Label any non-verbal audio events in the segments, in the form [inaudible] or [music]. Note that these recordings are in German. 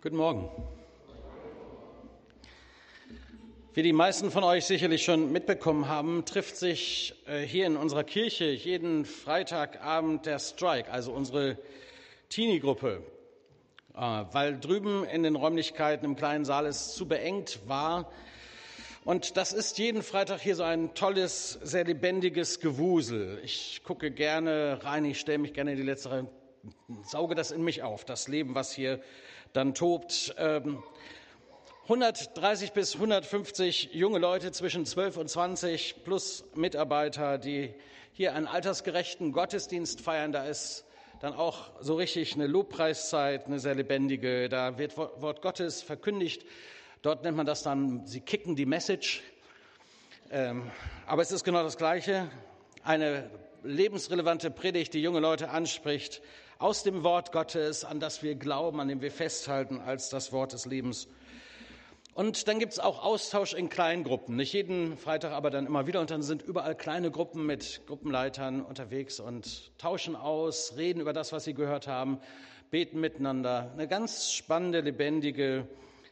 Guten Morgen. Wie die meisten von euch sicherlich schon mitbekommen haben, trifft sich äh, hier in unserer Kirche jeden Freitagabend der Strike, also unsere Teenie-Gruppe. Äh, weil drüben in den Räumlichkeiten im kleinen Saal es zu beengt war. Und das ist jeden Freitag hier so ein tolles, sehr lebendiges Gewusel. Ich gucke gerne rein, ich stelle mich gerne in die letzte Reihe, sauge das in mich auf, das Leben, was hier dann tobt. 130 ähm, bis 150 junge Leute zwischen 12 und 20 plus Mitarbeiter, die hier einen altersgerechten Gottesdienst feiern. Da ist dann auch so richtig eine Lobpreiszeit, eine sehr lebendige. Da wird Wort Gottes verkündigt. Dort nennt man das dann, sie kicken die Message. Ähm, aber es ist genau das Gleiche. Eine lebensrelevante Predigt, die junge Leute anspricht, aus dem Wort Gottes, an das wir glauben, an dem wir festhalten als das Wort des Lebens. Und dann gibt es auch Austausch in Kleingruppen, nicht jeden Freitag, aber dann immer wieder. Und dann sind überall kleine Gruppen mit Gruppenleitern unterwegs und tauschen aus, reden über das, was sie gehört haben, beten miteinander. Eine ganz spannende, lebendige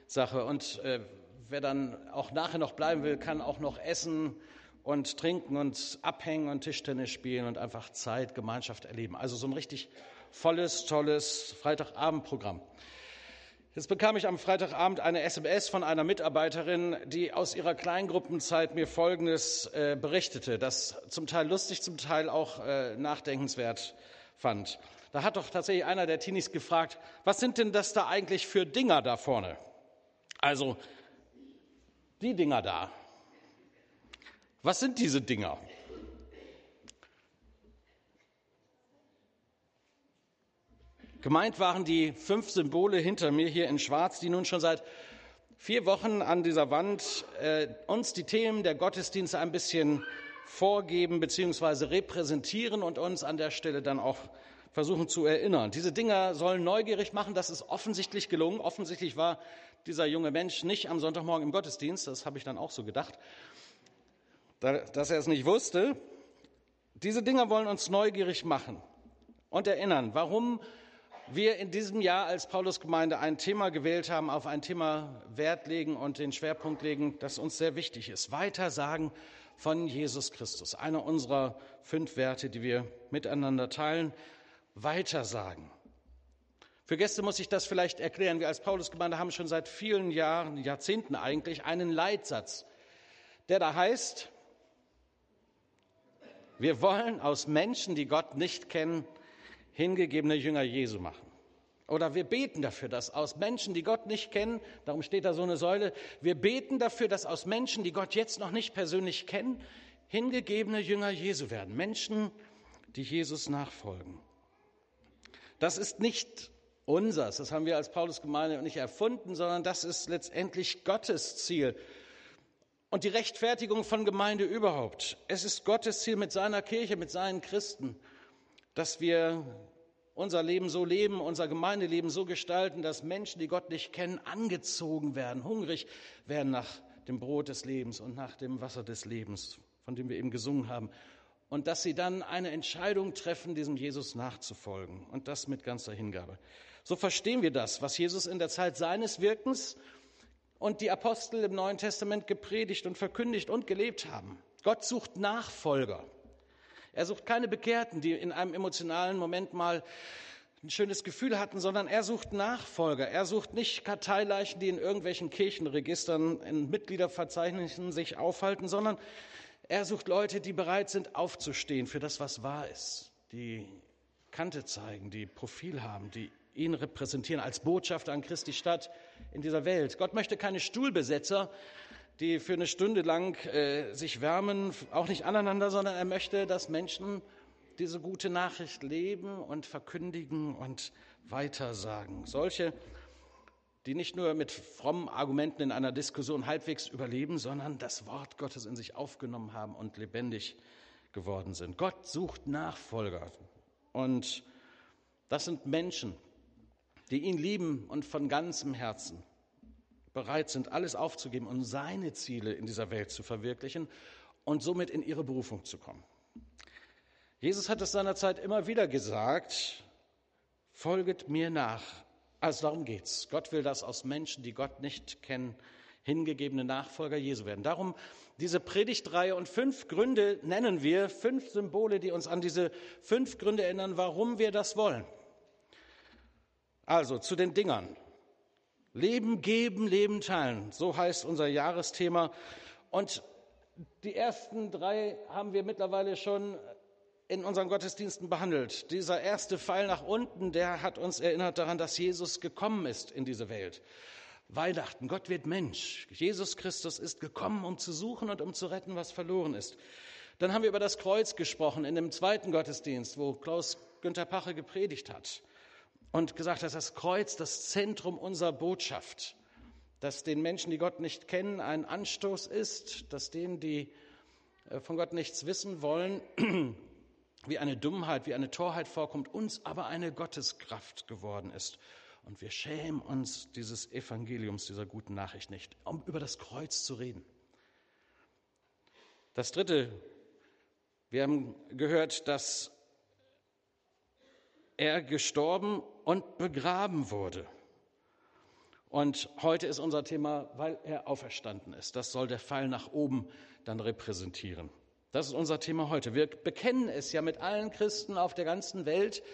Sache. Und äh, wer dann auch nachher noch bleiben will, kann auch noch essen und trinken und abhängen und Tischtennis spielen und einfach Zeit, Gemeinschaft erleben. Also so ein richtig volles, tolles Freitagabendprogramm. Jetzt bekam ich am Freitagabend eine SMS von einer Mitarbeiterin, die aus ihrer Kleingruppenzeit mir Folgendes äh, berichtete, das zum Teil lustig, zum Teil auch äh, nachdenkenswert fand. Da hat doch tatsächlich einer der Teenies gefragt, was sind denn das da eigentlich für Dinger da vorne? Also die Dinger da. Was sind diese Dinger? Gemeint waren die fünf Symbole hinter mir hier in Schwarz, die nun schon seit vier Wochen an dieser Wand äh, uns die Themen der Gottesdienste ein bisschen vorgeben bzw. repräsentieren und uns an der Stelle dann auch versuchen zu erinnern. Diese Dinger sollen neugierig machen, das ist offensichtlich gelungen. Offensichtlich war dieser junge Mensch nicht am Sonntagmorgen im Gottesdienst, das habe ich dann auch so gedacht, dass er es nicht wusste. Diese Dinger wollen uns neugierig machen und erinnern, warum wir in diesem Jahr als Paulusgemeinde ein Thema gewählt haben, auf ein Thema Wert legen und den Schwerpunkt legen, das uns sehr wichtig ist. Weitersagen von Jesus Christus. Einer unserer fünf Werte, die wir miteinander teilen. Weitersagen. Für Gäste muss ich das vielleicht erklären. Wir als Paulusgemeinde haben schon seit vielen Jahren, Jahrzehnten eigentlich, einen Leitsatz, der da heißt, wir wollen aus Menschen, die Gott nicht kennen, hingegebene Jünger Jesu machen. Oder wir beten dafür, dass aus Menschen, die Gott nicht kennen, darum steht da so eine Säule, wir beten dafür, dass aus Menschen, die Gott jetzt noch nicht persönlich kennen, hingegebene Jünger Jesu werden. Menschen, die Jesus nachfolgen. Das ist nicht unseres, das haben wir als Paulusgemeinde nicht erfunden, sondern das ist letztendlich Gottes Ziel und die Rechtfertigung von Gemeinde überhaupt. Es ist Gottes Ziel mit seiner Kirche, mit seinen Christen dass wir unser Leben so leben, unser Gemeindeleben so gestalten, dass Menschen, die Gott nicht kennen, angezogen werden, hungrig werden nach dem Brot des Lebens und nach dem Wasser des Lebens, von dem wir eben gesungen haben. Und dass sie dann eine Entscheidung treffen, diesem Jesus nachzufolgen. Und das mit ganzer Hingabe. So verstehen wir das, was Jesus in der Zeit seines Wirkens und die Apostel im Neuen Testament gepredigt und verkündigt und gelebt haben. Gott sucht Nachfolger. Er sucht keine Bekehrten, die in einem emotionalen Moment mal ein schönes Gefühl hatten, sondern er sucht Nachfolger. Er sucht nicht Karteileichen, die in irgendwelchen Kirchenregistern, in Mitgliederverzeichnissen sich aufhalten, sondern er sucht Leute, die bereit sind, aufzustehen für das, was wahr ist, die Kante zeigen, die Profil haben, die ihn repräsentieren als Botschafter an Christi Stadt in dieser Welt. Gott möchte keine Stuhlbesetzer, die für eine Stunde lang äh, sich wärmen, auch nicht aneinander, sondern er möchte, dass Menschen diese gute Nachricht leben und verkündigen und weitersagen. Solche, die nicht nur mit frommen Argumenten in einer Diskussion halbwegs überleben, sondern das Wort Gottes in sich aufgenommen haben und lebendig geworden sind. Gott sucht Nachfolger. Und das sind Menschen, die ihn lieben und von ganzem Herzen bereit sind, alles aufzugeben, um seine Ziele in dieser Welt zu verwirklichen und somit in ihre Berufung zu kommen. Jesus hat es seinerzeit immer wieder gesagt, folget mir nach. Also darum geht's. Gott will, dass aus Menschen, die Gott nicht kennen, hingegebene Nachfolger Jesu werden. Darum diese Predigtreihe und fünf Gründe nennen wir, fünf Symbole, die uns an diese fünf Gründe erinnern, warum wir das wollen. Also zu den Dingern. Leben geben, Leben teilen. So heißt unser Jahresthema. Und die ersten drei haben wir mittlerweile schon in unseren Gottesdiensten behandelt. Dieser erste Pfeil nach unten, der hat uns erinnert daran, dass Jesus gekommen ist in diese Welt. Weihnachten, Gott wird Mensch. Jesus Christus ist gekommen, um zu suchen und um zu retten, was verloren ist. Dann haben wir über das Kreuz gesprochen in dem zweiten Gottesdienst, wo Klaus Günther Pache gepredigt hat und gesagt hat, das Kreuz das Zentrum unserer Botschaft, dass den Menschen, die Gott nicht kennen, ein Anstoß ist, dass denen, die äh, von Gott nichts wissen wollen, [clears throat] wie eine Dummheit, wie eine Torheit vorkommt, uns aber eine Gotteskraft geworden ist. Und wir schämen uns dieses Evangeliums, dieser guten Nachricht nicht, um über das Kreuz zu reden. Das Dritte, wir haben gehört, dass er gestorben und begraben wurde. Und heute ist unser Thema, weil er auferstanden ist. Das soll der Fall nach oben dann repräsentieren. Das ist unser Thema heute. Wir bekennen es ja mit allen Christen auf der ganzen Welt,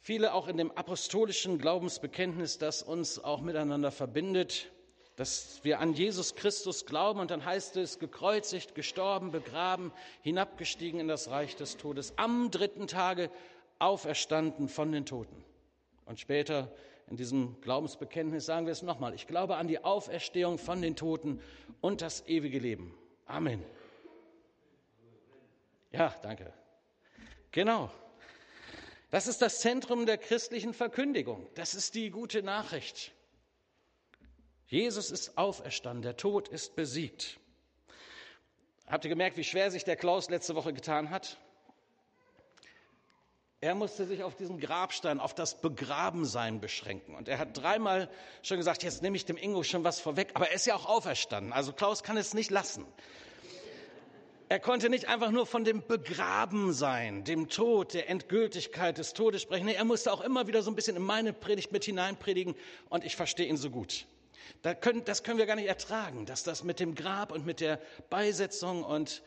viele auch in dem apostolischen Glaubensbekenntnis, das uns auch miteinander verbindet, dass wir an Jesus Christus glauben und dann heißt es, gekreuzigt, gestorben, begraben, hinabgestiegen in das Reich des Todes, am dritten Tage auferstanden von den Toten. Und später in diesem Glaubensbekenntnis sagen wir es nochmal, ich glaube an die Auferstehung von den Toten und das ewige Leben. Amen. Ja, danke. Genau. Das ist das Zentrum der christlichen Verkündigung. Das ist die gute Nachricht. Jesus ist auferstanden, der Tod ist besiegt. Habt ihr gemerkt, wie schwer sich der Klaus letzte Woche getan hat? Er musste sich auf diesen Grabstein, auf das Begrabensein beschränken. Und er hat dreimal schon gesagt, jetzt nehme ich dem Ingo schon was vorweg, aber er ist ja auch auferstanden. Also Klaus kann es nicht lassen. Er konnte nicht einfach nur von dem Begrabensein, dem Tod, der Endgültigkeit des Todes sprechen. Nee, er musste auch immer wieder so ein bisschen in meine Predigt mit hineinpredigen und ich verstehe ihn so gut. Das können, das können wir gar nicht ertragen, dass das mit dem Grab und mit der Beisetzung und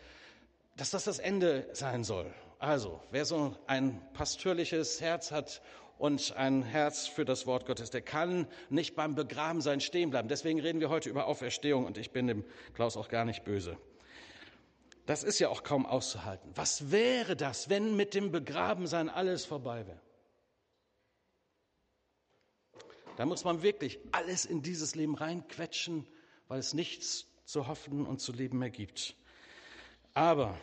dass das das Ende sein soll. Also, wer so ein pastörliches Herz hat und ein Herz für das Wort Gottes, der kann nicht beim Begrabensein stehen bleiben. Deswegen reden wir heute über Auferstehung und ich bin dem Klaus auch gar nicht böse. Das ist ja auch kaum auszuhalten. Was wäre das, wenn mit dem Begrabensein alles vorbei wäre? Da muss man wirklich alles in dieses Leben reinquetschen, weil es nichts zu hoffen und zu leben mehr gibt. Aber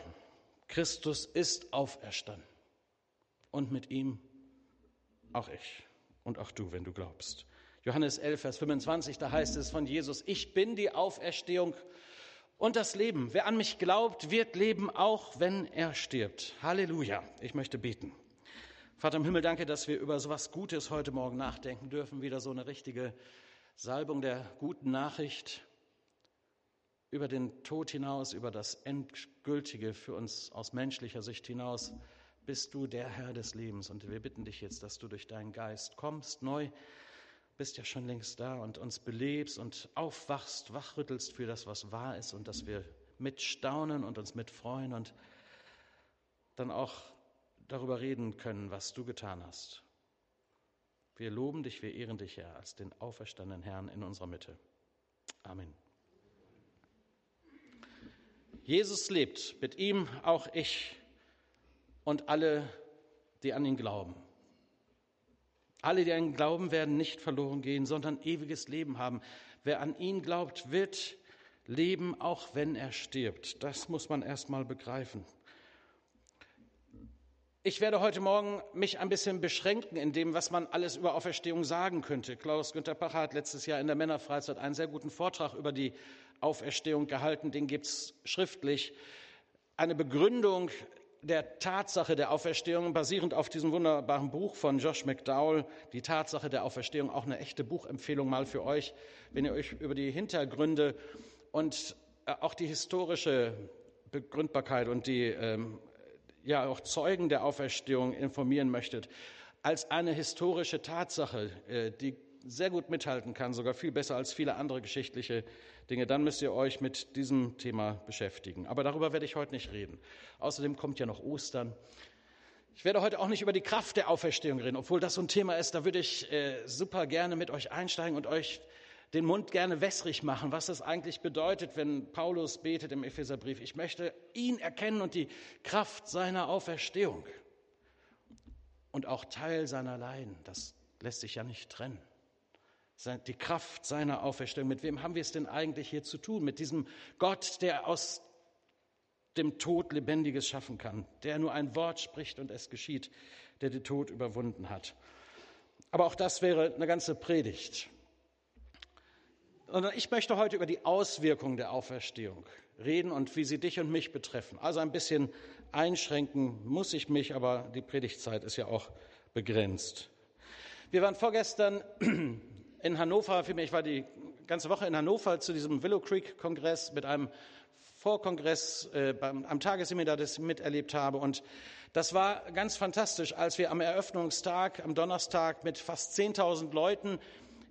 Christus ist auferstanden. Und mit ihm auch ich und auch du, wenn du glaubst. Johannes 11, Vers 25, da heißt es von Jesus, ich bin die Auferstehung und das Leben. Wer an mich glaubt, wird leben, auch wenn er stirbt. Halleluja. Ich möchte beten. Vater im Himmel, danke, dass wir über so was Gutes heute Morgen nachdenken dürfen. Wieder so eine richtige Salbung der guten Nachricht über den Tod hinaus, über das Endgültige für uns aus menschlicher Sicht hinaus. Bist du der Herr des Lebens. Und wir bitten dich jetzt, dass du durch deinen Geist kommst, neu bist ja schon längst da und uns belebst und aufwachst, wachrüttelst für das, was wahr ist und dass wir mitstaunen und uns mitfreuen und dann auch darüber reden können, was du getan hast. Wir loben dich, wir ehren dich, Herr, als den auferstandenen Herrn in unserer Mitte. Amen. Jesus lebt, mit ihm auch ich und alle, die an ihn glauben. Alle, die an ihn glauben, werden nicht verloren gehen, sondern ewiges Leben haben. Wer an ihn glaubt, wird leben, auch wenn er stirbt. Das muss man erst mal begreifen. Ich werde heute Morgen mich ein bisschen beschränken in dem, was man alles über Auferstehung sagen könnte. Klaus Günther Pacher hat letztes Jahr in der Männerfreizeit einen sehr guten Vortrag über die Auferstehung gehalten. Den gibt es schriftlich. Eine Begründung der Tatsache der Auferstehung, basierend auf diesem wunderbaren Buch von Josh McDowell, die Tatsache der Auferstehung, auch eine echte Buchempfehlung mal für euch, wenn ihr euch über die Hintergründe und äh, auch die historische Begründbarkeit und die ähm, ja auch Zeugen der Auferstehung informieren möchtet. als eine historische Tatsache, äh, die sehr gut mithalten kann, sogar viel besser als viele andere geschichtliche Dinge, dann müsst ihr euch mit diesem Thema beschäftigen. Aber darüber werde ich heute nicht reden. Außerdem kommt ja noch Ostern. Ich werde heute auch nicht über die Kraft der Auferstehung reden, obwohl das so ein Thema ist, da würde ich äh, super gerne mit euch einsteigen und euch den Mund gerne wässrig machen, was das eigentlich bedeutet, wenn Paulus betet im Epheserbrief. Ich möchte ihn erkennen und die Kraft seiner Auferstehung und auch Teil seiner Leiden. Das lässt sich ja nicht trennen. Die Kraft seiner Auferstehung. Mit wem haben wir es denn eigentlich hier zu tun? Mit diesem Gott, der aus dem Tod Lebendiges schaffen kann, der nur ein Wort spricht und es geschieht, der den Tod überwunden hat. Aber auch das wäre eine ganze Predigt. Und ich möchte heute über die Auswirkungen der Auferstehung reden und wie sie dich und mich betreffen. Also ein bisschen einschränken muss ich mich, aber die Predigtzeit ist ja auch begrenzt. Wir waren vorgestern in Hannover, vielmehr ich war die ganze Woche in Hannover zu diesem Willow Creek Kongress mit einem Vorkongress äh, beim, am Tagesseminar, das ich miterlebt habe. Und das war ganz fantastisch, als wir am Eröffnungstag, am Donnerstag mit fast 10.000 Leuten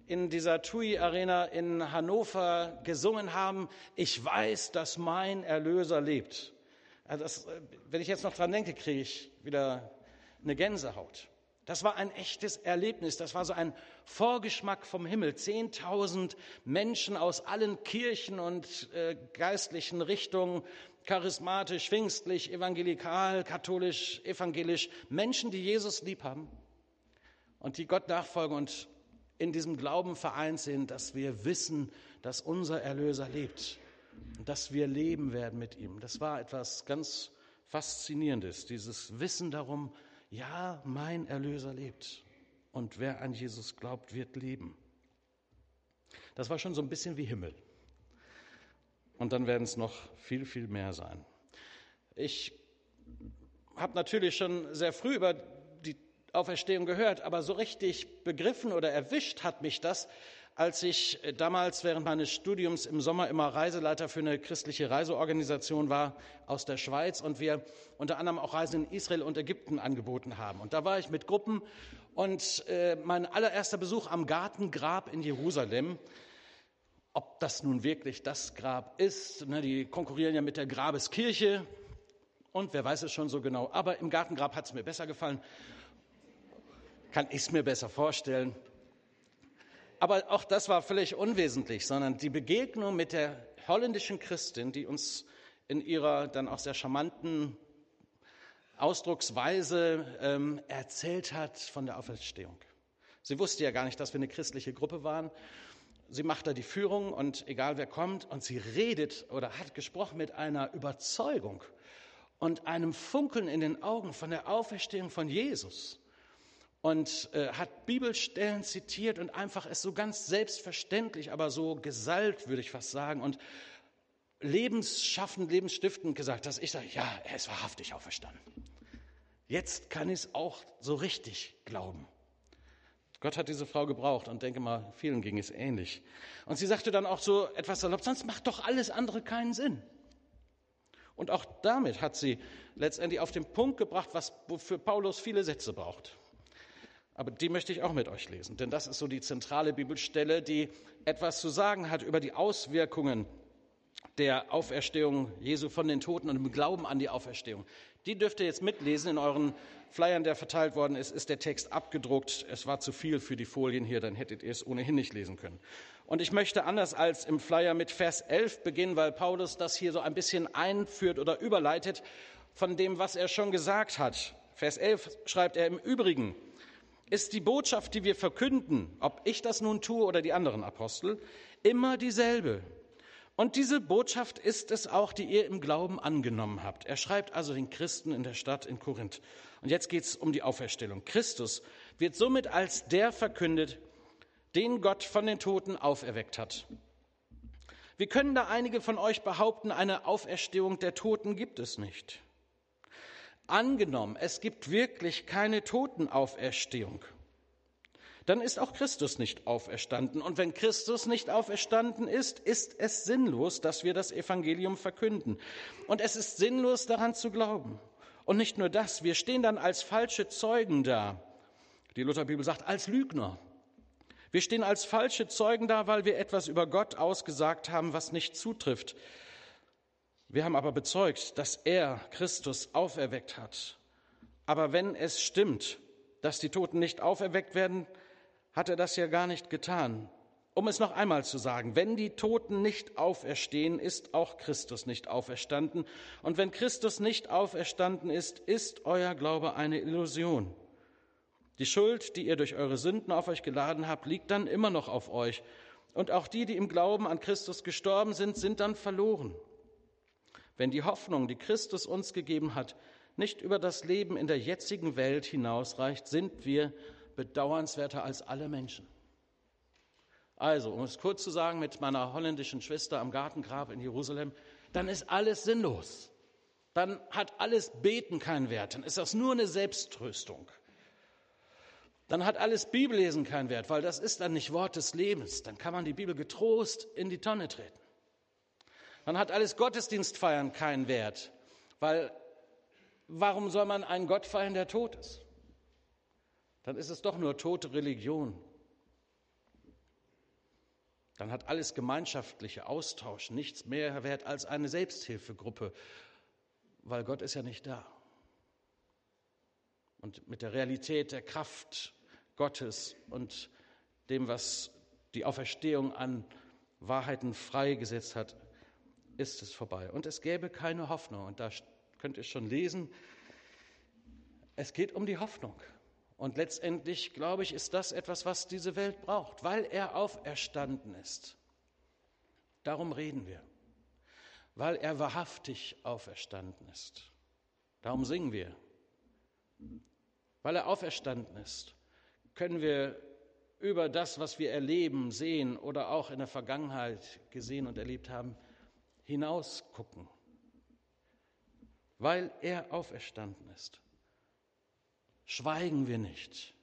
in dieser TUI Arena in Hannover gesungen haben, ich weiß, dass mein Erlöser lebt. Also das, äh, wenn ich jetzt noch dran denke, kriege ich wieder eine Gänsehaut. Das war ein echtes Erlebnis. Das war so ein Vorgeschmack vom Himmel. Zehntausend Menschen aus allen Kirchen und äh, geistlichen Richtungen, charismatisch, pfingstlich, evangelikal, katholisch, evangelisch. Menschen, die Jesus lieb haben und die Gott nachfolgen und in diesem Glauben vereint sind, dass wir wissen, dass unser Erlöser lebt und dass wir leben werden mit ihm. Das war etwas ganz Faszinierendes, dieses Wissen darum, ja, mein Erlöser lebt und wer an Jesus glaubt, wird leben. Das war schon so ein bisschen wie Himmel. Und dann werden es noch viel, viel mehr sein. Ich habe natürlich schon sehr früh über Auferstehung gehört, aber so richtig begriffen oder erwischt hat mich das, als ich damals während meines Studiums im Sommer immer Reiseleiter für eine christliche Reiseorganisation war aus der Schweiz und wir unter anderem auch Reisen in Israel und Ägypten angeboten haben. Und da war ich mit Gruppen und äh, mein allererster Besuch am Gartengrab in Jerusalem, ob das nun wirklich das Grab ist, ne, die konkurrieren ja mit der Grabeskirche und wer weiß es schon so genau, aber im Gartengrab hat es mir besser gefallen kann ich es mir besser vorstellen. Aber auch das war völlig unwesentlich, sondern die Begegnung mit der holländischen Christin, die uns in ihrer dann auch sehr charmanten Ausdrucksweise ähm, erzählt hat von der Auferstehung. Sie wusste ja gar nicht, dass wir eine christliche Gruppe waren. Sie macht da die Führung und egal wer kommt und sie redet oder hat gesprochen mit einer Überzeugung und einem Funkeln in den Augen von der Auferstehung von Jesus und äh, hat Bibelstellen zitiert und einfach es so ganz selbstverständlich, aber so gesalbt, würde ich fast sagen, und lebensschaffend, lebensstiftend gesagt, dass ich sage, ja, er ist wahrhaftig auferstanden. Jetzt kann ich es auch so richtig glauben. Gott hat diese Frau gebraucht und denke mal, vielen ging es ähnlich. Und sie sagte dann auch so etwas salopp, sonst macht doch alles andere keinen Sinn. Und auch damit hat sie letztendlich auf den Punkt gebracht, was wofür Paulus viele Sätze braucht. Aber die möchte ich auch mit euch lesen, denn das ist so die zentrale Bibelstelle, die etwas zu sagen hat über die Auswirkungen der Auferstehung Jesu von den Toten und im Glauben an die Auferstehung. Die dürft ihr jetzt mitlesen. In euren Flyern, der verteilt worden ist, ist der Text abgedruckt. Es war zu viel für die Folien hier, dann hättet ihr es ohnehin nicht lesen können. Und ich möchte anders als im Flyer mit Vers 11 beginnen, weil Paulus das hier so ein bisschen einführt oder überleitet von dem, was er schon gesagt hat. Vers 11 schreibt er im Übrigen, ist die Botschaft, die wir verkünden, ob ich das nun tue oder die anderen Apostel, immer dieselbe. Und diese Botschaft ist es auch, die ihr im Glauben angenommen habt. Er schreibt also den Christen in der Stadt in Korinth. Und jetzt geht es um die Auferstellung. Christus wird somit als der verkündet, den Gott von den Toten auferweckt hat. Wie können da einige von euch behaupten, eine Auferstehung der Toten gibt es nicht? Angenommen, es gibt wirklich keine Totenauferstehung, dann ist auch Christus nicht auferstanden. Und wenn Christus nicht auferstanden ist, ist es sinnlos, dass wir das Evangelium verkünden. Und es ist sinnlos daran zu glauben. Und nicht nur das, wir stehen dann als falsche Zeugen da. die Lutherbibel sagt, als Lügner. Wir stehen als falsche Zeugen da, weil wir etwas über Gott ausgesagt haben, was nicht zutrifft. Wir haben aber bezeugt, dass er Christus auferweckt hat. Aber wenn es stimmt, dass die Toten nicht auferweckt werden, hat er das ja gar nicht getan. Um es noch einmal zu sagen, wenn die Toten nicht auferstehen, ist auch Christus nicht auferstanden. Und wenn Christus nicht auferstanden ist, ist euer Glaube eine Illusion. Die Schuld, die ihr durch eure Sünden auf euch geladen habt, liegt dann immer noch auf euch. Und auch die, die im Glauben an Christus gestorben sind, sind dann verloren. Wenn die Hoffnung, die Christus uns gegeben hat, nicht über das Leben in der jetzigen Welt hinausreicht, sind wir bedauernswerter als alle Menschen. Also, um es kurz zu sagen, mit meiner holländischen Schwester am Gartengrab in Jerusalem, dann ist alles sinnlos. Dann hat alles Beten keinen Wert. Dann ist das nur eine Selbsttröstung dann hat alles Bibellesen keinen Wert, weil das ist dann nicht Wort des Lebens. Dann kann man die Bibel getrost in die Tonne treten. Dann hat alles Gottesdienstfeiern keinen Wert, weil warum soll man einen Gott feiern, der tot ist? Dann ist es doch nur tote Religion. Dann hat alles gemeinschaftliche Austausch nichts mehr wert als eine Selbsthilfegruppe, weil Gott ist ja nicht da. Und mit der Realität der Kraft Gottes und dem, was die Auferstehung an Wahrheiten freigesetzt hat, ist es vorbei. Und es gäbe keine Hoffnung. Und da könnt ihr schon lesen, es geht um die Hoffnung. Und letztendlich, glaube ich, ist das etwas, was diese Welt braucht, weil er auferstanden ist. Darum reden wir, weil er wahrhaftig auferstanden ist. Darum singen wir, weil er auferstanden ist können wir über das, was wir erleben, sehen oder auch in der Vergangenheit gesehen und erlebt haben, hinausgucken, weil er auferstanden ist. Schweigen wir nicht,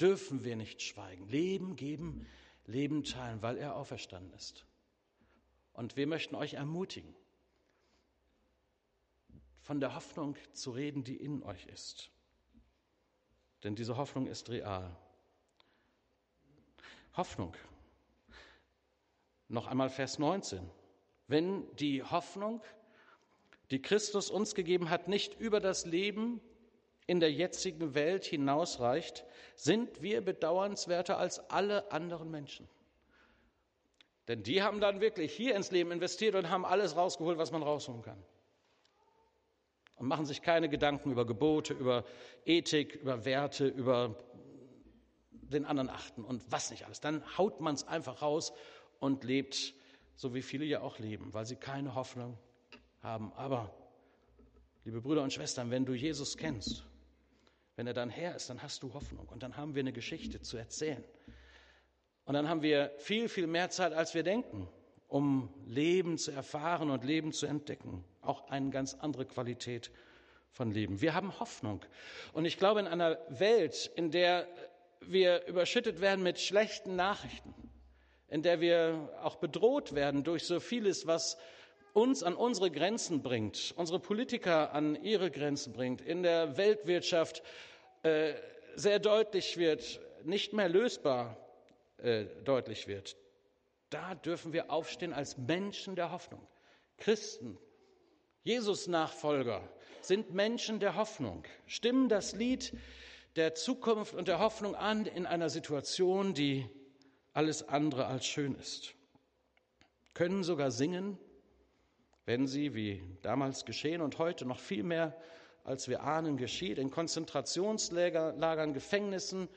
dürfen wir nicht schweigen. Leben geben, Leben teilen, weil er auferstanden ist. Und wir möchten euch ermutigen, von der Hoffnung zu reden, die in euch ist. Denn diese Hoffnung ist real. Hoffnung. Noch einmal Vers 19. Wenn die Hoffnung, die Christus uns gegeben hat, nicht über das Leben in der jetzigen Welt hinausreicht, sind wir bedauernswerter als alle anderen Menschen. Denn die haben dann wirklich hier ins Leben investiert und haben alles rausgeholt, was man rausholen kann. Und machen sich keine Gedanken über Gebote, über Ethik, über Werte, über den anderen achten und was nicht alles. Dann haut man es einfach raus und lebt, so wie viele ja auch leben, weil sie keine Hoffnung haben. Aber, liebe Brüder und Schwestern, wenn du Jesus kennst, wenn er dann Herr ist, dann hast du Hoffnung und dann haben wir eine Geschichte zu erzählen. Und dann haben wir viel, viel mehr Zeit, als wir denken, um Leben zu erfahren und Leben zu entdecken. Auch eine ganz andere Qualität von Leben. Wir haben Hoffnung. Und ich glaube, in einer Welt, in der wir überschüttet werden mit schlechten Nachrichten, in der wir auch bedroht werden durch so vieles, was uns an unsere Grenzen bringt, unsere Politiker an ihre Grenzen bringt, in der Weltwirtschaft äh, sehr deutlich wird, nicht mehr lösbar äh, deutlich wird. Da dürfen wir aufstehen als Menschen der Hoffnung. Christen, Jesus-Nachfolger sind Menschen der Hoffnung, stimmen das Lied der Zukunft und der Hoffnung an in einer Situation, die alles andere als schön ist. Können sogar singen, wenn sie, wie damals geschehen und heute noch viel mehr als wir ahnen geschieht, in Konzentrationslagern, Gefängnissen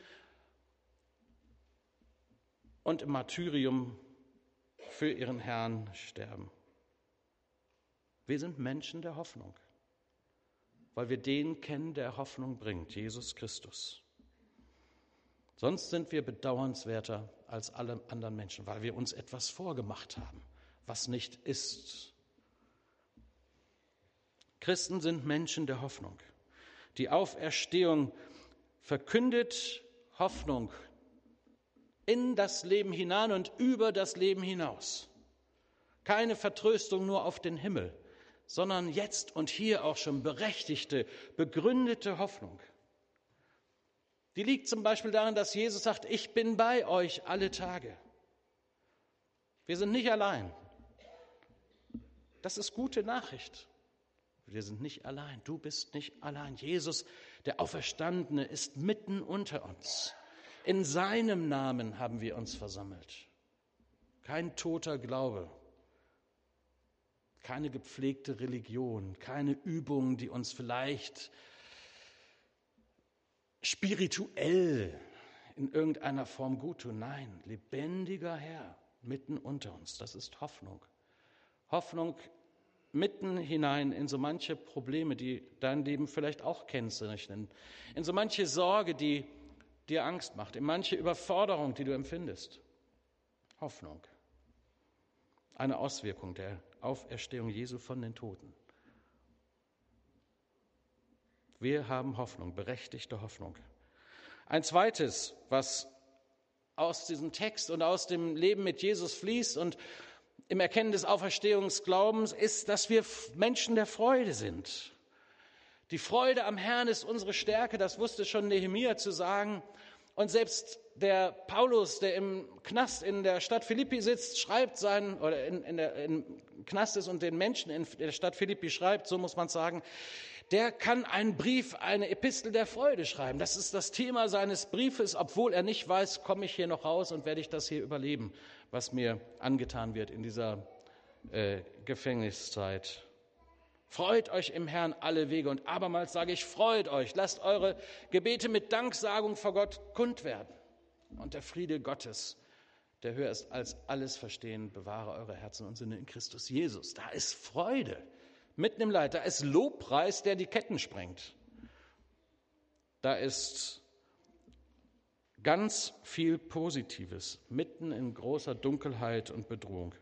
und im Martyrium für ihren Herrn sterben. Wir sind Menschen der Hoffnung weil wir den kennen, der Hoffnung bringt, Jesus Christus. Sonst sind wir bedauernswerter als alle anderen Menschen, weil wir uns etwas vorgemacht haben, was nicht ist. Christen sind Menschen der Hoffnung. Die Auferstehung verkündet Hoffnung in das Leben hinein und über das Leben hinaus. Keine Vertröstung nur auf den Himmel, sondern jetzt und hier auch schon berechtigte, begründete Hoffnung. Die liegt zum Beispiel darin, dass Jesus sagt, ich bin bei euch alle Tage. Wir sind nicht allein. Das ist gute Nachricht. Wir sind nicht allein. Du bist nicht allein. Jesus, der Auferstandene, ist mitten unter uns. In seinem Namen haben wir uns versammelt. Kein toter Glaube, keine gepflegte Religion, keine Übung, die uns vielleicht spirituell in irgendeiner Form gut tun. Nein, lebendiger Herr mitten unter uns. Das ist Hoffnung. Hoffnung mitten hinein in so manche Probleme, die dein Leben vielleicht auch kennzeichnen, in so manche Sorge, die dir Angst macht, in manche Überforderung, die du empfindest. Hoffnung. Eine Auswirkung der Auferstehung Jesu von den Toten. Wir haben Hoffnung, berechtigte Hoffnung. Ein zweites, was aus diesem Text und aus dem Leben mit Jesus fließt und im Erkennen des Auferstehungsglaubens ist, dass wir Menschen der Freude sind. Die Freude am Herrn ist unsere Stärke, das wusste schon Nehemiah zu sagen. Und selbst der Paulus, der im Knast in der Stadt Philippi sitzt, schreibt sein, oder in, in der, im Knast ist und den Menschen in der Stadt Philippi schreibt, so muss man sagen, der kann einen Brief, eine Epistel der Freude schreiben. Das ist das Thema seines Briefes, obwohl er nicht weiß, komme ich hier noch raus und werde ich das hier überleben, was mir angetan wird in dieser äh, Gefängniszeit. Freut euch im Herrn alle Wege und abermals sage ich, freut euch, lasst eure Gebete mit Danksagung vor Gott kund werden. Und der Friede Gottes, der höher ist als alles Verstehen, bewahre eure Herzen und Sinne in Christus Jesus. Da ist Freude mitten im Leid, da ist Lobpreis, der die Ketten sprengt. Da ist ganz viel Positives, mitten in großer Dunkelheit und Bedrohung.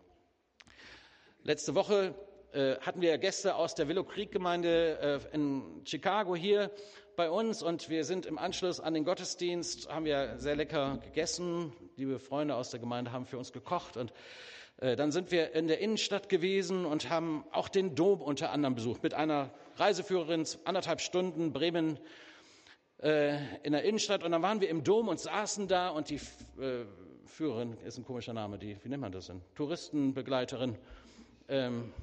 Letzte Woche äh, hatten wir Gäste aus der Willow Creek Gemeinde äh, in Chicago hier bei uns und wir sind im Anschluss an den Gottesdienst, haben wir sehr lecker gegessen. Liebe Freunde aus der Gemeinde haben für uns gekocht und dann sind wir in der Innenstadt gewesen und haben auch den Dom unter anderem besucht mit einer Reiseführerin, anderthalb Stunden Bremen in der Innenstadt und dann waren wir im Dom und saßen da und die Führerin ist ein komischer Name, die, wie nennt man das denn? Touristenbegleiterin. Ähm,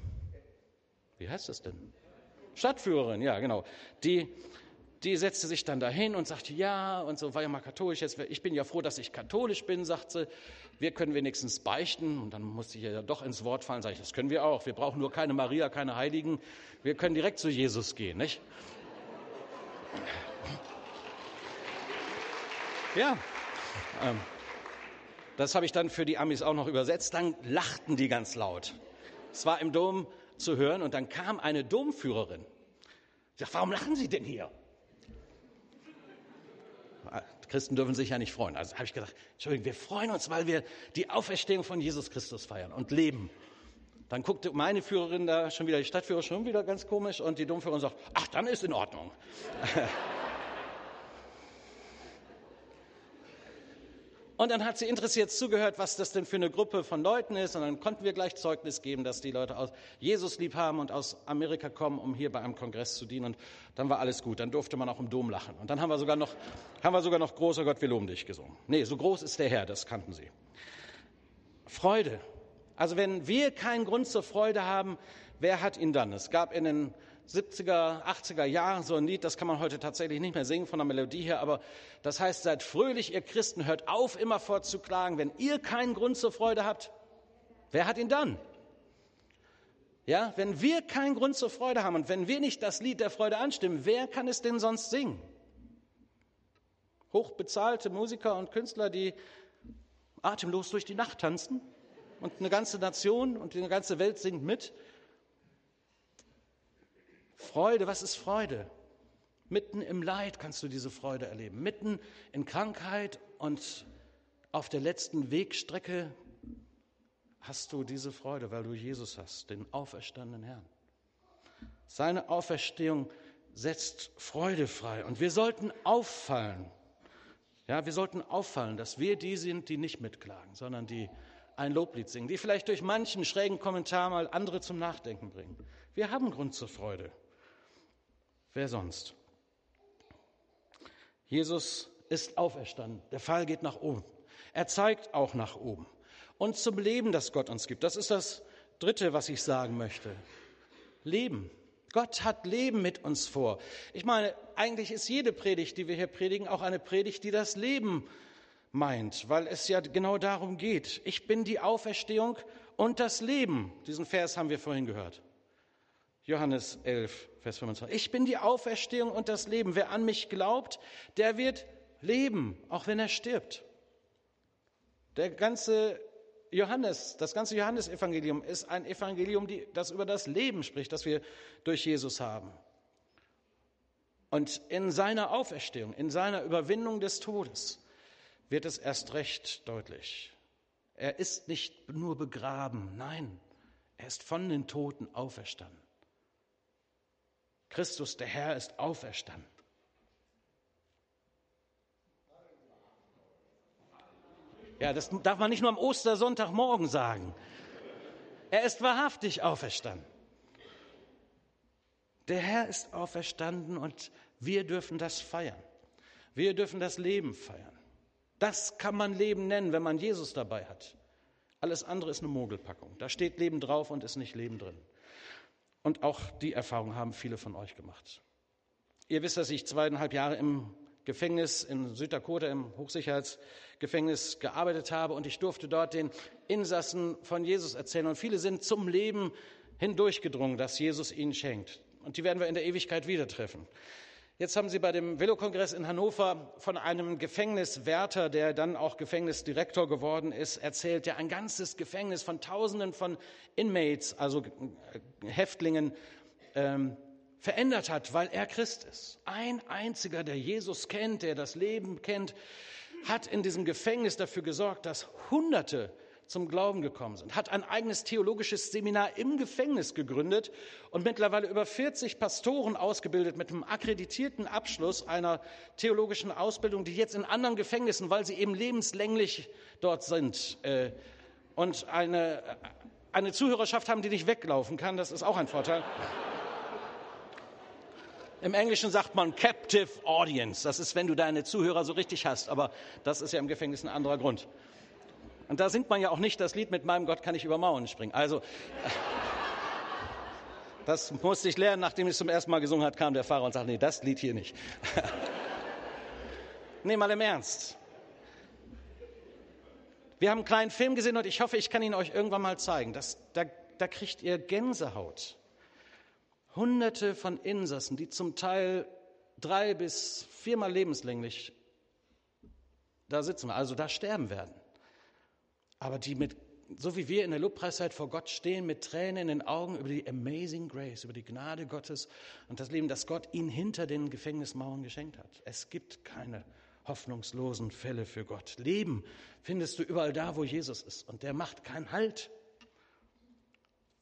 wie heißt das denn? Stadtführerin, ja, genau. Die, die setzte sich dann dahin und sagte, ja, und so war ja mal katholisch. Jetzt, ich bin ja froh, dass ich katholisch bin, sagt sie. Wir können wenigstens beichten. Und dann musste ich ja doch ins Wort fallen, sage ich, das können wir auch. Wir brauchen nur keine Maria, keine Heiligen. Wir können direkt zu Jesus gehen, nicht? Ja. Ähm, das habe ich dann für die Amis auch noch übersetzt. Dann lachten die ganz laut. Es war im Dom zu hören und dann kam eine Domführerin. Ich sagte, warum lachen Sie denn hier? Christen dürfen sich ja nicht freuen. Also habe ich gesagt, Entschuldigung, wir freuen uns, weil wir die Auferstehung von Jesus Christus feiern und leben. Dann guckte meine Führerin da schon wieder, die Stadtführer schon wieder ganz komisch und die Domführerin sagt, ach, dann ist in Ordnung. Und dann hat sie interessiert zugehört, was das denn für eine Gruppe von Leuten ist. Und dann konnten wir gleich Zeugnis geben, dass die Leute aus Jesus lieb haben und aus Amerika kommen, um hier bei einem Kongress zu dienen. Und dann war alles gut. Dann durfte man auch im Dom lachen. Und dann haben wir sogar noch, haben wir sogar noch großer Gott, wir loben dich gesungen. Nee, so groß ist der Herr, das kannten sie. Freude. Also wenn wir keinen Grund zur Freude haben, wer hat ihn dann? Es gab in den 70er, 80er Jahren so ein Lied, das kann man heute tatsächlich nicht mehr singen von der Melodie her, aber das heißt, seid fröhlich, ihr Christen, hört auf, immerfort zu klagen. Wenn ihr keinen Grund zur Freude habt, wer hat ihn dann? Ja, wenn wir keinen Grund zur Freude haben und wenn wir nicht das Lied der Freude anstimmen, wer kann es denn sonst singen? Hochbezahlte Musiker und Künstler, die atemlos durch die Nacht tanzen und eine ganze Nation und die ganze Welt singt mit. Freude, was ist Freude? Mitten im Leid kannst du diese Freude erleben. Mitten in Krankheit und auf der letzten Wegstrecke hast du diese Freude, weil du Jesus hast, den auferstandenen Herrn. Seine Auferstehung setzt Freude frei. Und wir sollten auffallen. Ja, wir sollten auffallen, dass wir die sind, die nicht mitklagen, sondern die ein Loblied singen, die vielleicht durch manchen schrägen Kommentar mal andere zum Nachdenken bringen. Wir haben Grund zur Freude. Wer sonst? Jesus ist auferstanden. Der Fall geht nach oben. Er zeigt auch nach oben. Und zum Leben, das Gott uns gibt. Das ist das Dritte, was ich sagen möchte. Leben. Gott hat Leben mit uns vor. Ich meine, eigentlich ist jede Predigt, die wir hier predigen, auch eine Predigt, die das Leben meint, weil es ja genau darum geht. Ich bin die Auferstehung und das Leben. Diesen Vers haben wir vorhin gehört. Johannes 11, Vers 25. Ich bin die Auferstehung und das Leben. Wer an mich glaubt, der wird leben, auch wenn er stirbt. Der ganze Johannes, das ganze Johannesevangelium ist ein Evangelium, das über das Leben spricht, das wir durch Jesus haben. Und in seiner Auferstehung, in seiner Überwindung des Todes wird es erst recht deutlich. Er ist nicht nur begraben, nein, er ist von den Toten auferstanden. Christus, der Herr, ist auferstanden. Ja, das darf man nicht nur am Ostersonntagmorgen sagen. Er ist wahrhaftig auferstanden. Der Herr ist auferstanden und wir dürfen das feiern. Wir dürfen das Leben feiern. Das kann man Leben nennen, wenn man Jesus dabei hat. Alles andere ist eine Mogelpackung. Da steht Leben drauf und ist nicht Leben drin. Und auch die Erfahrung haben viele von euch gemacht. Ihr wisst, dass ich zweieinhalb Jahre im Gefängnis in Süddakota, im Hochsicherheitsgefängnis gearbeitet habe und ich durfte dort den Insassen von Jesus erzählen. Und viele sind zum Leben hindurchgedrungen, das Jesus ihnen schenkt. Und die werden wir in der Ewigkeit wieder treffen. Jetzt haben Sie bei dem Velokongress in Hannover von einem Gefängniswärter, der dann auch Gefängnisdirektor geworden ist, erzählt, der ein ganzes Gefängnis von Tausenden von Inmates, also Häftlingen, ähm, verändert hat, weil er Christ ist. Ein einziger, der Jesus kennt, der das Leben kennt, hat in diesem Gefängnis dafür gesorgt, dass Hunderte zum Glauben gekommen sind, hat ein eigenes theologisches Seminar im Gefängnis gegründet und mittlerweile über 40 Pastoren ausgebildet mit einem akkreditierten Abschluss einer theologischen Ausbildung, die jetzt in anderen Gefängnissen, weil sie eben lebenslänglich dort sind äh, und eine, eine Zuhörerschaft haben, die nicht weglaufen kann, das ist auch ein Vorteil. Im Englischen sagt man Captive Audience. Das ist, wenn du deine Zuhörer so richtig hast. Aber das ist ja im Gefängnis ein anderer Grund. Und da singt man ja auch nicht das Lied mit meinem Gott kann ich über Mauern springen. Also, das musste ich lernen, nachdem ich es zum ersten Mal gesungen hat, kam der Fahrer und sagte, nee, das Lied hier nicht. [laughs] nee, mal im Ernst. Wir haben einen kleinen Film gesehen und ich hoffe, ich kann ihn euch irgendwann mal zeigen. Das, da, da kriegt ihr Gänsehaut. Hunderte von Insassen, die zum Teil drei bis viermal lebenslänglich da sitzen, also da sterben werden aber die mit, so wie wir in der Lobpreiszeit vor Gott stehen, mit Tränen in den Augen über die Amazing Grace, über die Gnade Gottes und das Leben, das Gott ihnen hinter den Gefängnismauern geschenkt hat. Es gibt keine hoffnungslosen Fälle für Gott. Leben findest du überall da, wo Jesus ist. Und der macht keinen Halt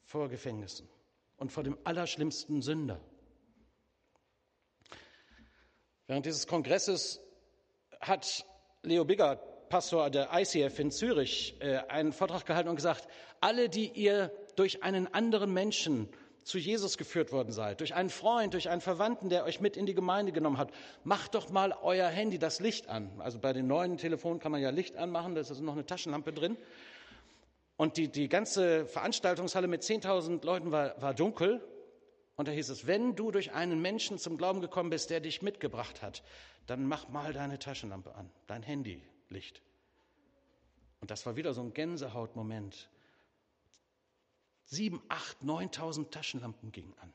vor Gefängnissen und vor dem allerschlimmsten Sünder. Während dieses Kongresses hat Leo Bigger Pastor der ICF in Zürich äh, einen Vortrag gehalten und gesagt, alle, die ihr durch einen anderen Menschen zu Jesus geführt worden seid, durch einen Freund, durch einen Verwandten, der euch mit in die Gemeinde genommen hat, macht doch mal euer Handy das Licht an. Also bei den neuen Telefonen kann man ja Licht anmachen, da ist also noch eine Taschenlampe drin. Und die, die ganze Veranstaltungshalle mit 10.000 Leuten war, war dunkel. Und da hieß es, wenn du durch einen Menschen zum Glauben gekommen bist, der dich mitgebracht hat, dann mach mal deine Taschenlampe an, dein Handy Licht. Und das war wieder so ein Gänsehautmoment. Sieben, acht, neuntausend Taschenlampen gingen an.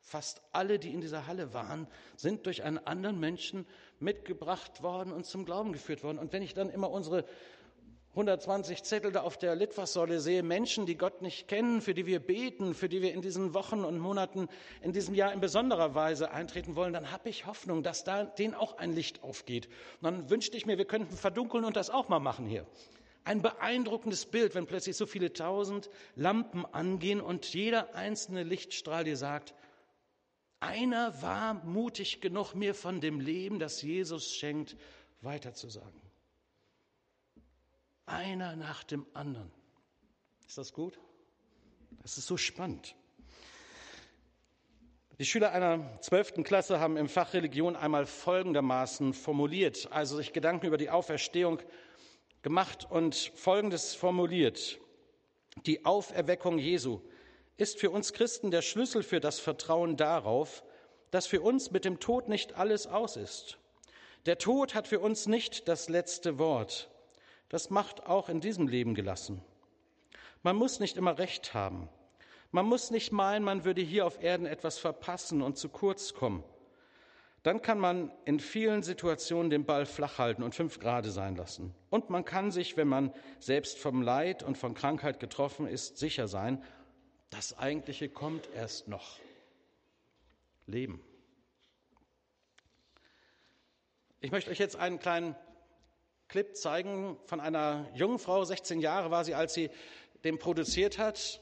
Fast alle, die in dieser Halle waren, sind durch einen anderen Menschen mitgebracht worden und zum Glauben geführt worden. Und wenn ich dann immer unsere 120 Zettel da auf der Litfaßsäule sehe, Menschen, die Gott nicht kennen, für die wir beten, für die wir in diesen Wochen und Monaten in diesem Jahr in besonderer Weise eintreten wollen, dann habe ich Hoffnung, dass da denen auch ein Licht aufgeht. Und dann wünschte ich mir, wir könnten verdunkeln und das auch mal machen hier. Ein beeindruckendes Bild, wenn plötzlich so viele tausend Lampen angehen und jeder einzelne Lichtstrahl dir sagt, einer war mutig genug, mir von dem Leben, das Jesus schenkt, weiterzusagen. Einer nach dem anderen. Ist das gut? Das ist so spannend. Die Schüler einer zwölften Klasse haben im Fach Religion einmal folgendermaßen formuliert, also sich Gedanken über die Auferstehung gemacht und Folgendes formuliert. Die Auferweckung Jesu ist für uns Christen der Schlüssel für das Vertrauen darauf, dass für uns mit dem Tod nicht alles aus ist. Der Tod hat für uns nicht das letzte Wort. Das macht auch in diesem Leben gelassen. Man muss nicht immer recht haben. Man muss nicht meinen, man würde hier auf Erden etwas verpassen und zu kurz kommen. Dann kann man in vielen Situationen den Ball flach halten und fünf Grade sein lassen. Und man kann sich, wenn man selbst vom Leid und von Krankheit getroffen ist, sicher sein, das Eigentliche kommt erst noch. Leben. Ich möchte euch jetzt einen kleinen Clip zeigen von einer jungen Frau, 16 Jahre war sie, als sie den produziert hat.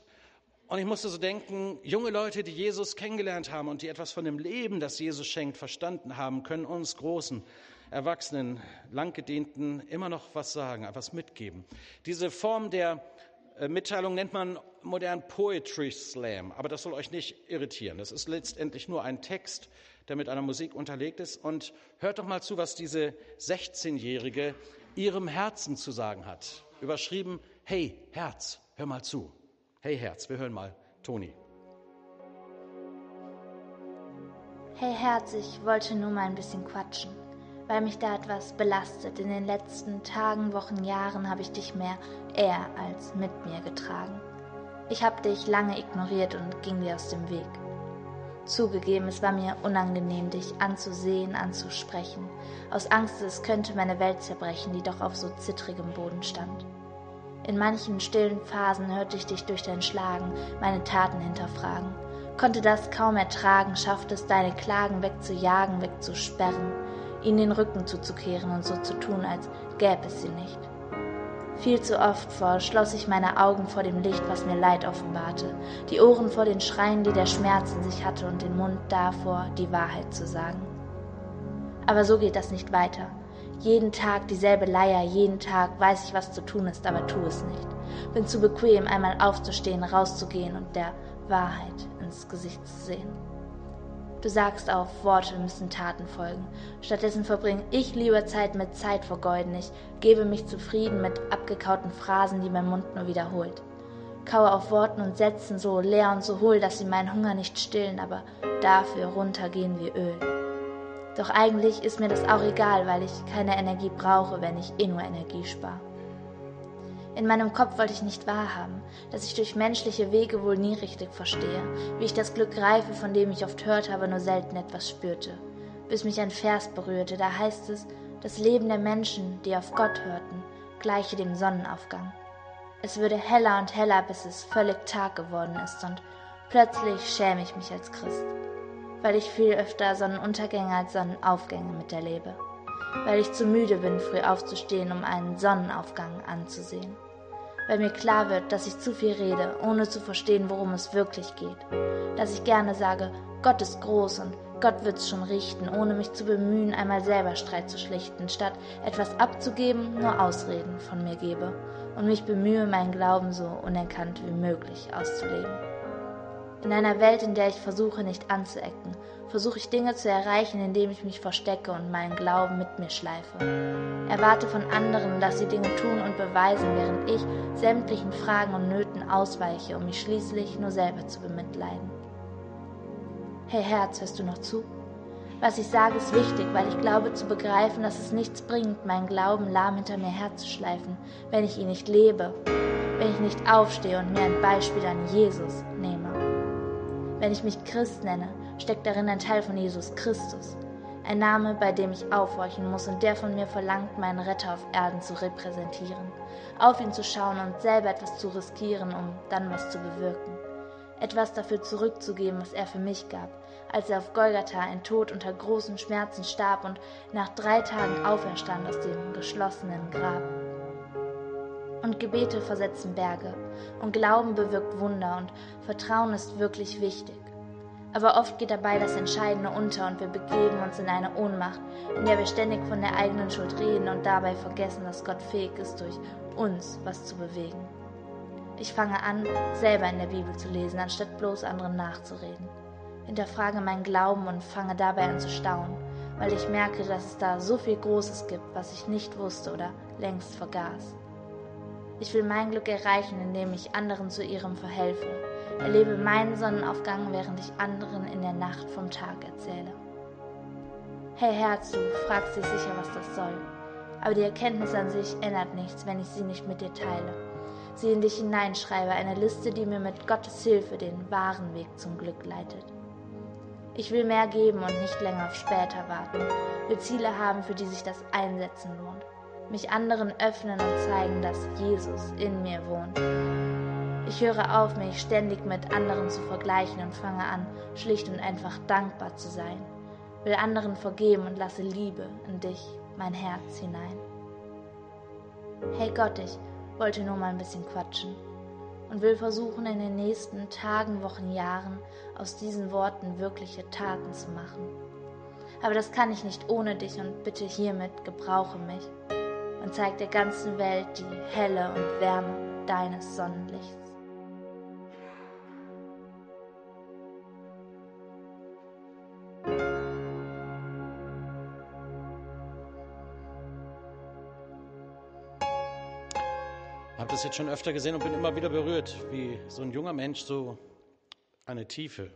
Und ich musste so denken, junge Leute, die Jesus kennengelernt haben und die etwas von dem Leben, das Jesus schenkt, verstanden haben, können uns großen, erwachsenen, langgedienten immer noch was sagen, etwas mitgeben. Diese Form der äh, Mitteilung nennt man modern Poetry Slam, aber das soll euch nicht irritieren. Das ist letztendlich nur ein Text, der mit einer Musik unterlegt ist. Und hört doch mal zu, was diese 16-Jährige ihrem Herzen zu sagen hat. Überschrieben, hey Herz, hör mal zu. Hey Herz, wir hören mal Toni. Hey Herz, ich wollte nur mal ein bisschen quatschen, weil mich da etwas belastet. In den letzten Tagen, Wochen, Jahren habe ich dich mehr er als mit mir getragen. Ich habe dich lange ignoriert und ging dir aus dem Weg. Zugegeben, es war mir unangenehm, dich anzusehen, anzusprechen, aus Angst, es könnte meine Welt zerbrechen, die doch auf so zittrigem Boden stand. In manchen stillen Phasen hörte ich dich durch dein Schlagen meine Taten hinterfragen, konnte das kaum ertragen, schaffte es deine Klagen wegzujagen, wegzusperren, ihnen den Rücken zuzukehren und so zu tun, als gäbe es sie nicht. Viel zu oft verschloss ich meine Augen vor dem Licht, was mir Leid offenbarte, die Ohren vor den Schreien, die der Schmerz in sich hatte, und den Mund davor, die Wahrheit zu sagen. Aber so geht das nicht weiter. Jeden Tag dieselbe Leier, jeden Tag weiß ich, was zu tun ist, aber tu es nicht. Bin zu bequem, einmal aufzustehen, rauszugehen und der Wahrheit ins Gesicht zu sehen. Du sagst auf, Worte müssen Taten folgen. Stattdessen verbringe ich lieber Zeit mit Zeitvergeuden. Ich gebe mich zufrieden mit abgekauten Phrasen, die mein Mund nur wiederholt. Kaue auf Worten und Sätzen so leer und so hohl, dass sie meinen Hunger nicht stillen, aber dafür runtergehen wie Öl. Doch eigentlich ist mir das auch egal, weil ich keine Energie brauche, wenn ich eh nur Energie spare. In meinem Kopf wollte ich nicht wahrhaben, dass ich durch menschliche Wege wohl nie richtig verstehe, wie ich das Glück greife, von dem ich oft hörte, aber nur selten etwas spürte. Bis mich ein Vers berührte, da heißt es, das Leben der Menschen, die auf Gott hörten, gleiche dem Sonnenaufgang. Es würde heller und heller, bis es völlig Tag geworden ist, und plötzlich schäme ich mich als Christ weil ich viel öfter Sonnenuntergänge als Sonnenaufgänge miterlebe, weil ich zu müde bin, früh aufzustehen, um einen Sonnenaufgang anzusehen, weil mir klar wird, dass ich zu viel rede, ohne zu verstehen, worum es wirklich geht, dass ich gerne sage, Gott ist groß und Gott wird's schon richten, ohne mich zu bemühen, einmal selber Streit zu schlichten, statt etwas abzugeben, nur Ausreden von mir gebe und mich bemühe, meinen Glauben so unerkannt wie möglich auszuleben. In einer Welt, in der ich versuche, nicht anzuecken, versuche ich Dinge zu erreichen, indem ich mich verstecke und meinen Glauben mit mir schleife. Erwarte von anderen, dass sie Dinge tun und beweisen, während ich sämtlichen Fragen und Nöten ausweiche, um mich schließlich nur selber zu bemitleiden. Hey Herz, hörst du noch zu? Was ich sage, ist wichtig, weil ich glaube zu begreifen, dass es nichts bringt, meinen Glauben lahm hinter mir herzuschleifen, wenn ich ihn nicht lebe, wenn ich nicht aufstehe und mir ein Beispiel an Jesus nehme. Wenn ich mich Christ nenne, steckt darin ein Teil von Jesus Christus, ein Name, bei dem ich aufhorchen muss und der von mir verlangt, meinen Retter auf Erden zu repräsentieren, auf ihn zu schauen und selber etwas zu riskieren, um dann was zu bewirken, etwas dafür zurückzugeben, was er für mich gab, als er auf Golgatha in Tod unter großen Schmerzen starb und nach drei Tagen auferstand aus dem geschlossenen Grab. Und Gebete versetzen Berge, und Glauben bewirkt Wunder, und Vertrauen ist wirklich wichtig. Aber oft geht dabei das Entscheidende unter und wir begeben uns in eine Ohnmacht, in der wir ständig von der eigenen Schuld reden und dabei vergessen, dass Gott fähig ist, durch uns was zu bewegen. Ich fange an, selber in der Bibel zu lesen, anstatt bloß anderen nachzureden. hinterfrage meinen Glauben und fange dabei an zu staunen, weil ich merke, dass es da so viel Großes gibt, was ich nicht wusste oder längst vergaß. Ich will mein Glück erreichen, indem ich anderen zu ihrem verhelfe, erlebe meinen Sonnenaufgang, während ich anderen in der Nacht vom Tag erzähle. Hey Herz, du fragst dich sicher, was das soll. Aber die Erkenntnis an sich ändert nichts, wenn ich sie nicht mit dir teile. Sie in dich hineinschreibe, eine Liste, die mir mit Gottes Hilfe den wahren Weg zum Glück leitet. Ich will mehr geben und nicht länger auf später warten, will Ziele haben, für die sich das Einsetzen lohnt, mich anderen öffnen und zeigen, dass Jesus in mir wohnt. Ich höre auf, mich ständig mit anderen zu vergleichen und fange an, schlicht und einfach dankbar zu sein, will anderen vergeben und lasse Liebe in dich, mein Herz hinein. Hey Gott, ich wollte nur mal ein bisschen quatschen und will versuchen, in den nächsten Tagen, Wochen, Jahren aus diesen Worten wirkliche Taten zu machen. Aber das kann ich nicht ohne dich und bitte hiermit gebrauche mich und zeig der ganzen Welt die Helle und Wärme deines Sonnenlichts. Habe das jetzt schon öfter gesehen und bin immer wieder berührt, wie so ein junger Mensch so eine Tiefe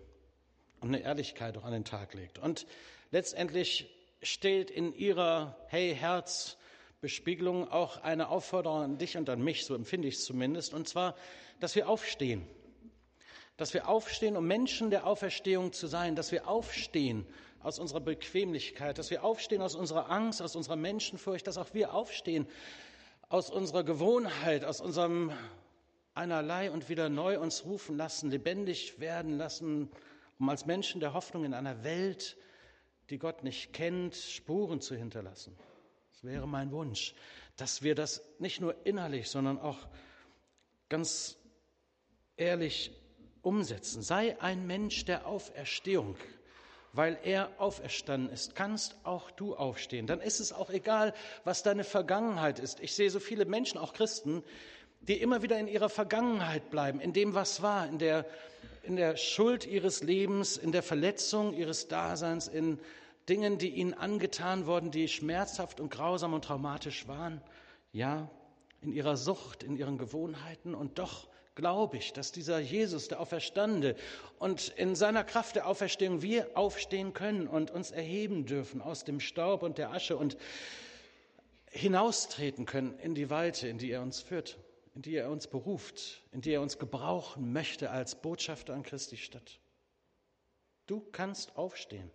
und eine Ehrlichkeit auch an den Tag legt. Und letztendlich steht in ihrer Hey Herz Bespiegelung auch eine Aufforderung an dich und an mich, so empfinde ich es zumindest, und zwar, dass wir aufstehen. Dass wir aufstehen, um Menschen der Auferstehung zu sein, dass wir aufstehen aus unserer Bequemlichkeit, dass wir aufstehen aus unserer Angst, aus unserer Menschenfurcht, dass auch wir aufstehen aus unserer Gewohnheit, aus unserem einerlei und wieder neu uns rufen lassen, lebendig werden lassen, um als Menschen der Hoffnung in einer Welt, die Gott nicht kennt, Spuren zu hinterlassen. Das wäre mein Wunsch, dass wir das nicht nur innerlich, sondern auch ganz ehrlich umsetzen. Sei ein Mensch der Auferstehung weil er auferstanden ist, kannst auch du aufstehen. Dann ist es auch egal, was deine Vergangenheit ist. Ich sehe so viele Menschen, auch Christen, die immer wieder in ihrer Vergangenheit bleiben, in dem, was war, in der, in der Schuld ihres Lebens, in der Verletzung ihres Daseins, in Dingen, die ihnen angetan wurden, die schmerzhaft und grausam und traumatisch waren. Ja, in ihrer Sucht, in ihren Gewohnheiten und doch glaube ich, dass dieser Jesus, der Auferstande und in seiner Kraft der Auferstehung wir aufstehen können und uns erheben dürfen aus dem Staub und der Asche und hinaustreten können in die Weite, in die er uns führt, in die er uns beruft, in die er uns gebrauchen möchte als Botschafter an Christi Stadt. Du kannst aufstehen.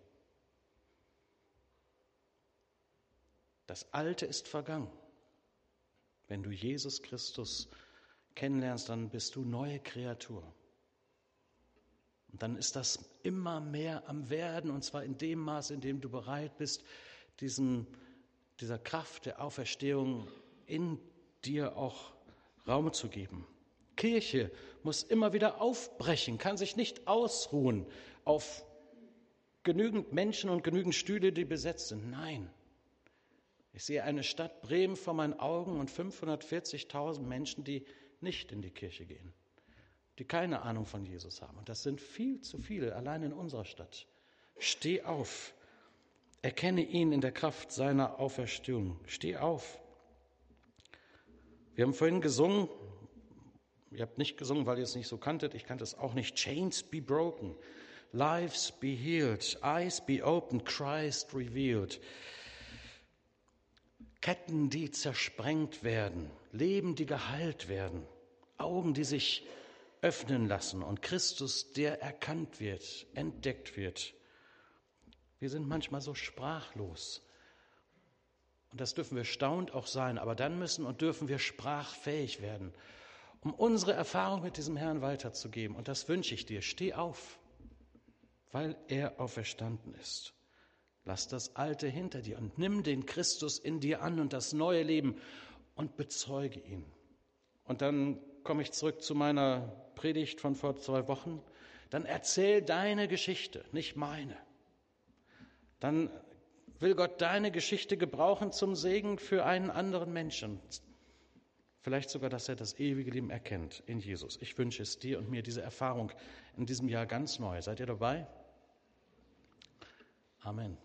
Das Alte ist vergangen. Wenn du Jesus Christus kennenlernst, dann bist du neue Kreatur. Und dann ist das immer mehr am Werden, und zwar in dem Maß, in dem du bereit bist, diesem, dieser Kraft der Auferstehung in dir auch Raum zu geben. Kirche muss immer wieder aufbrechen, kann sich nicht ausruhen auf genügend Menschen und genügend Stühle, die besetzt sind. Nein. Ich sehe eine Stadt Bremen vor meinen Augen und 540.000 Menschen, die nicht in die Kirche gehen, die keine Ahnung von Jesus haben. Und das sind viel zu viele, allein in unserer Stadt. Steh auf. Erkenne ihn in der Kraft seiner Auferstehung. Steh auf. Wir haben vorhin gesungen, ihr habt nicht gesungen, weil ihr es nicht so kanntet, ich kannte es auch nicht. Chains be broken, lives be healed, eyes be opened, Christ revealed. Ketten, die zersprengt werden, Leben, die geheilt werden, Augen, die sich öffnen lassen und Christus, der erkannt wird, entdeckt wird. Wir sind manchmal so sprachlos. Und das dürfen wir staunt auch sein, aber dann müssen und dürfen wir sprachfähig werden, um unsere Erfahrung mit diesem Herrn weiterzugeben. Und das wünsche ich dir. Steh auf, weil er auferstanden ist. Lass das Alte hinter dir und nimm den Christus in dir an und das neue Leben und bezeuge ihn. Und dann komme ich zurück zu meiner Predigt von vor zwei Wochen. Dann erzähl deine Geschichte, nicht meine. Dann will Gott deine Geschichte gebrauchen zum Segen für einen anderen Menschen. Vielleicht sogar, dass er das ewige Leben erkennt in Jesus. Ich wünsche es dir und mir diese Erfahrung in diesem Jahr ganz neu. Seid ihr dabei? Amen.